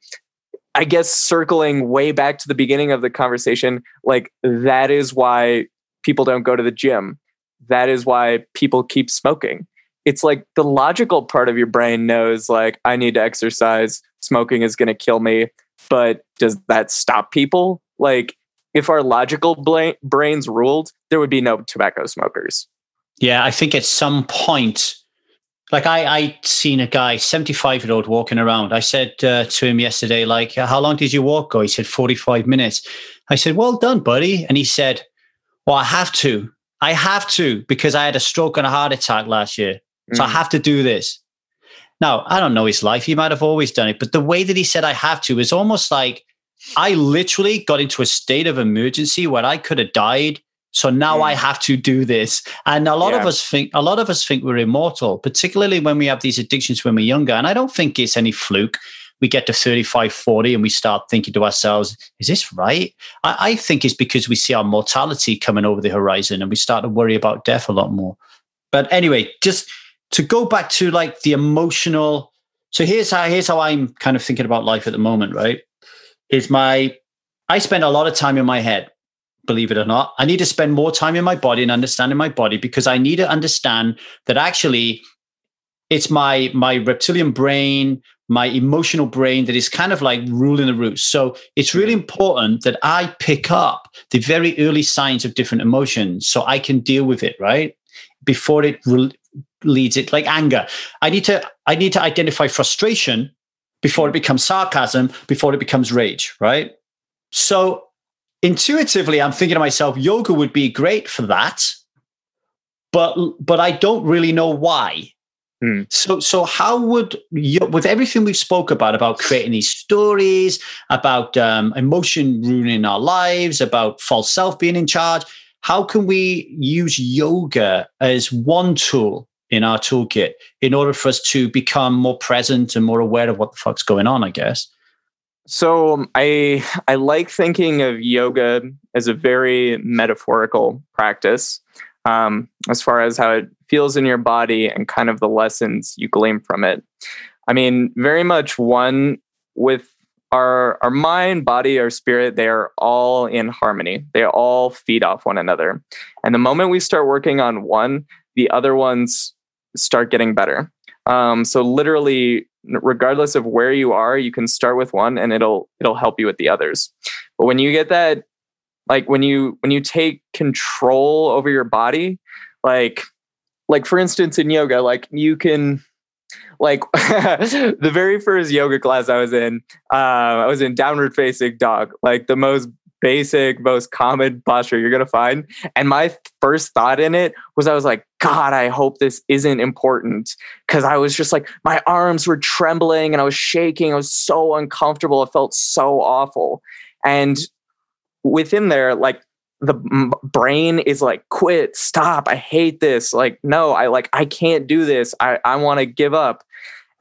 Speaker 1: i guess circling way back to the beginning of the conversation like that is why people don't go to the gym that is why people keep smoking it's like the logical part of your brain knows like i need to exercise smoking is going to kill me but does that stop people? Like if our logical bla- brains ruled there would be no tobacco smokers.
Speaker 2: Yeah i think at some point like i i seen a guy 75 year old walking around. I said uh, to him yesterday like how long did you walk go he said 45 minutes. I said well done buddy. And he said well i have to. I have to because i had a stroke and a heart attack last year so mm. I have to do this. Now, I don't know his life. He might have always done it, but the way that he said I have to is almost like I literally got into a state of emergency where I could have died. So now mm. I have to do this. And a lot yeah. of us think a lot of us think we're immortal, particularly when we have these addictions when we're younger. And I don't think it's any fluke. We get to 35, 40 and we start thinking to ourselves, is this right? I, I think it's because we see our mortality coming over the horizon and we start to worry about death a lot more. But anyway, just to go back to like the emotional. So here's how here's how I'm kind of thinking about life at the moment, right? Is my I spend a lot of time in my head, believe it or not. I need to spend more time in my body and understanding my body because I need to understand that actually it's my my reptilian brain, my emotional brain that is kind of like ruling the roost. So it's really important that I pick up the very early signs of different emotions so I can deal with it, right? Before it re- leads it like anger. I need to I need to identify frustration before it becomes sarcasm, before it becomes rage, right? So intuitively, I'm thinking to myself, yoga would be great for that, but but I don't really know why. Hmm. So, so how would you, with everything we've spoke about, about creating these stories, about um, emotion ruining our lives, about false self being in charge, how can we use yoga as one tool in our toolkit in order for us to become more present and more aware of what the fuck's going on, I guess.
Speaker 1: So um, I I like thinking of yoga as a very metaphorical practice, um, as far as how it feels in your body and kind of the lessons you glean from it. I mean, very much one with our our mind, body, our spirit. They are all in harmony. They all feed off one another. And the moment we start working on one, the other ones start getting better. Um, so literally, regardless of where you are, you can start with one, and it'll it'll help you with the others. But when you get that, like when you when you take control over your body, like like for instance in yoga, like you can like the very first yoga class I was in, uh, I was in downward facing dog, like the most basic, most common posture you're gonna find. And my first thought in it was I was like, God, I hope this isn't important. Cause I was just like, my arms were trembling and I was shaking. I was so uncomfortable. It felt so awful. And within there, like the brain is like, quit, stop. I hate this. Like, no, I like, I can't do this. I, I want to give up.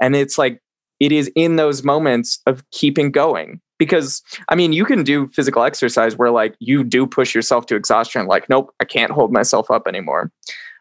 Speaker 1: And it's like, it is in those moments of keeping going because I mean, you can do physical exercise where like you do push yourself to exhaustion, like, nope, I can't hold myself up anymore.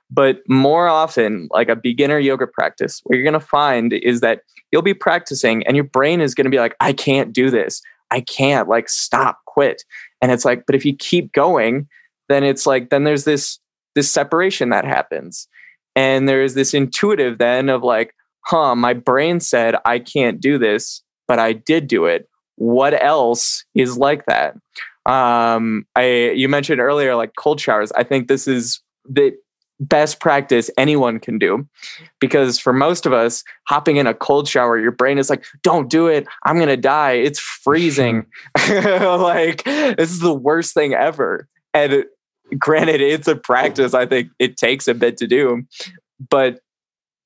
Speaker 1: But more often, like a beginner yoga practice, what you're going to find is that you'll be practicing and your brain is going to be like, I can't do this. I can't, like, stop, quit. And it's like, but if you keep going, then it's like, then there's this, this separation that happens. And there's this intuitive then of like, huh, my brain said I can't do this, but I did do it what else is like that? Um, I you mentioned earlier like cold showers. I think this is the best practice anyone can do because for most of us hopping in a cold shower your brain is like don't do it i'm going to die it's freezing like this is the worst thing ever and granted it's a practice i think it takes a bit to do but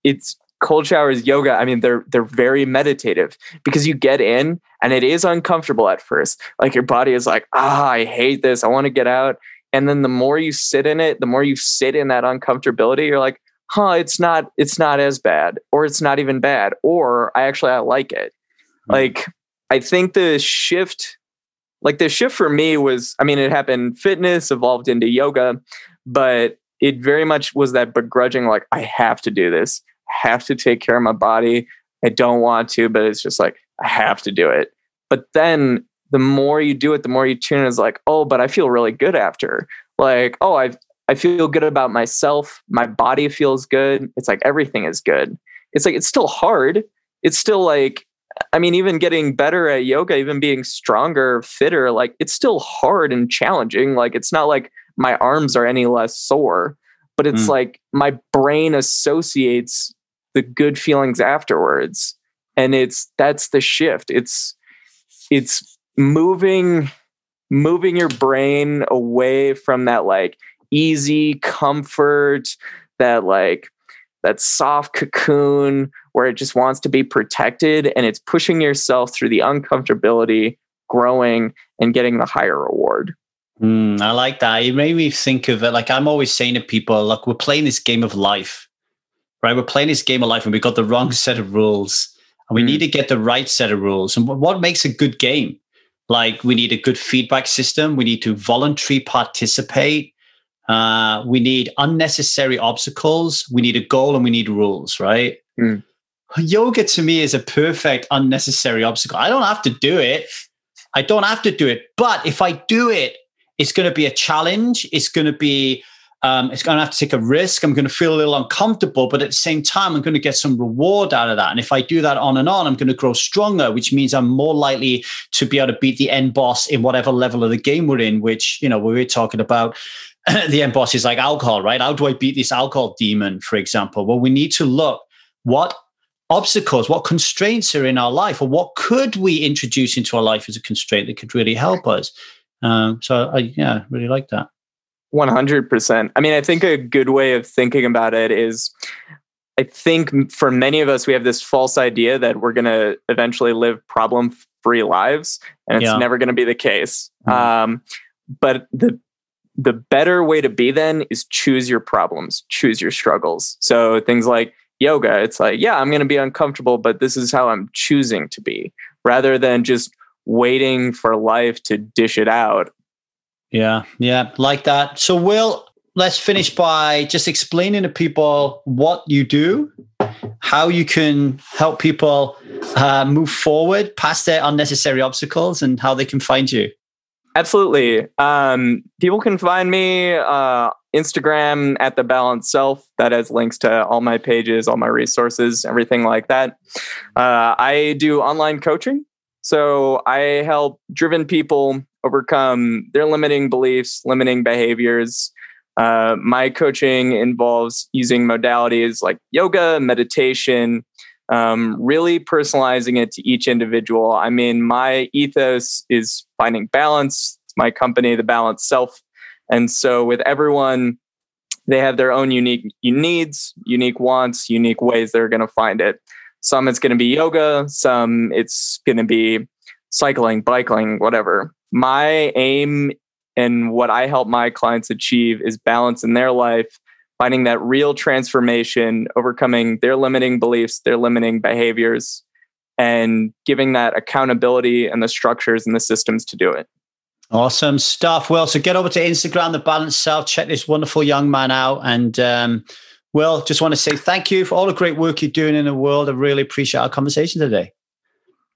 Speaker 1: it's cold showers yoga. I mean they're they're very meditative because you get in and it is uncomfortable at first. Like your body is like ah i hate this. I want to get out. And then the more you sit in it the more you sit in that uncomfortability you're like huh it's not it's not as bad or it's not even bad or i actually i like it. Mm-hmm. like i think the shift like the shift for me was i mean it happened fitness evolved into yoga but it very much was that begrudging like i have to do this have to take care of my body. I don't want to, but it's just like, I have to do it. But then the more you do it, the more you tune in is like, oh, but I feel really good after. Like, oh, I I feel good about myself. My body feels good. It's like everything is good. It's like it's still hard. It's still like I mean, even getting better at yoga, even being stronger, fitter, like it's still hard and challenging. Like it's not like my arms are any less sore, but it's mm. like my brain associates the good feelings afterwards and it's that's the shift it's it's moving moving your brain away from that like easy comfort that like that soft cocoon where it just wants to be protected and it's pushing yourself through the uncomfortability growing and getting the higher reward.
Speaker 2: Mm, I like that. It made me think of it. Like I'm always saying to people, look, we're playing this game of life, right? We're playing this game of life and we got the wrong set of rules and we mm. need to get the right set of rules. And what makes a good game? Like we need a good feedback system. We need to voluntarily participate. Uh, we need unnecessary obstacles. We need a goal and we need rules, right? Mm. Yoga to me is a perfect unnecessary obstacle. I don't have to do it. I don't have to do it. But if I do it, it's going to be a challenge. It's going to be, um, it's going to have to take a risk. I'm going to feel a little uncomfortable, but at the same time, I'm going to get some reward out of that. And if I do that on and on, I'm going to grow stronger, which means I'm more likely to be able to beat the end boss in whatever level of the game we're in, which, you know, we were talking about the end boss is like alcohol, right? How do I beat this alcohol demon, for example? Well, we need to look what obstacles, what constraints are in our life, or what could we introduce into our life as a constraint that could really help us. Um, so I yeah, really like that.
Speaker 1: 100%. I mean, I think a good way of thinking about it is I think for many of us, we have this false idea that we're going to eventually live problem free lives, and it's yeah. never going to be the case. Mm. Um, but the the better way to be then is choose your problems, choose your struggles. So things like yoga, it's like, yeah, I'm going to be uncomfortable, but this is how I'm choosing to be rather than just waiting for life to dish it out.
Speaker 2: Yeah, yeah, like that. So, Will, let's finish by just explaining to people what you do, how you can help people uh, move forward past their unnecessary obstacles, and how they can find you.
Speaker 1: Absolutely. Um, people can find me uh, Instagram at the Balanced Self. That has links to all my pages, all my resources, everything like that. Uh, I do online coaching. So I help driven people overcome their limiting beliefs, limiting behaviors. Uh, my coaching involves using modalities like yoga, meditation, um, really personalizing it to each individual. I mean, my ethos is finding balance. It's my company, The Balanced Self. And so with everyone, they have their own unique needs, unique wants, unique ways they're going to find it. Some it's going to be yoga, some it's going to be cycling, biking, whatever. My aim and what I help my clients achieve is balance in their life, finding that real transformation, overcoming their limiting beliefs, their limiting behaviors, and giving that accountability and the structures and the systems to do it.
Speaker 2: Awesome stuff. Well, so get over to Instagram, The Balanced Self, check this wonderful young man out. And um, Will, just want to say thank you for all the great work you're doing in the world. I really appreciate our conversation today.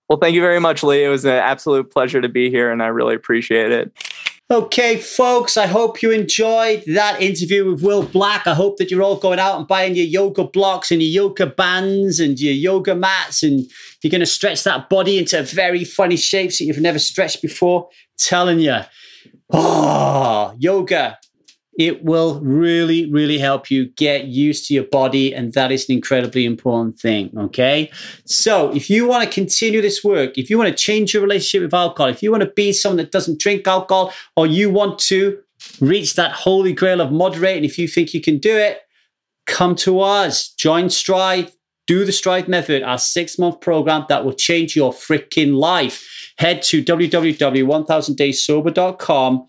Speaker 1: Well, thank you very much, Lee. It was an absolute pleasure to be here, and I really appreciate it.
Speaker 2: Okay, folks, I hope you enjoyed that interview with Will Black. I hope that you're all going out and buying your yoga blocks and your yoga bands and your yoga mats, and you're going to stretch that body into very funny shapes that you've never stretched before. I'm telling you, oh, ah, yoga it will really, really help you get used to your body. And that is an incredibly important thing. Okay. So if you want to continue this work, if you want to change your relationship with alcohol, if you want to be someone that doesn't drink alcohol, or you want to reach that holy grail of moderating, if you think you can do it, come to us, join Strive. do the Strive Method, our six month program that will change your freaking life. Head to www.1000dayssober.com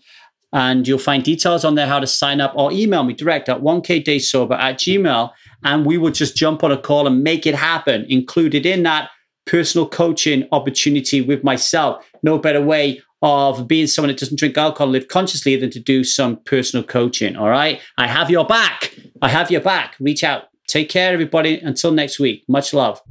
Speaker 2: and you'll find details on there how to sign up or email me direct at 1kdaysober at gmail. And we will just jump on a call and make it happen. Included in that personal coaching opportunity with myself. No better way of being someone that doesn't drink alcohol, live consciously than to do some personal coaching. All right. I have your back. I have your back. Reach out. Take care, everybody. Until next week. Much love.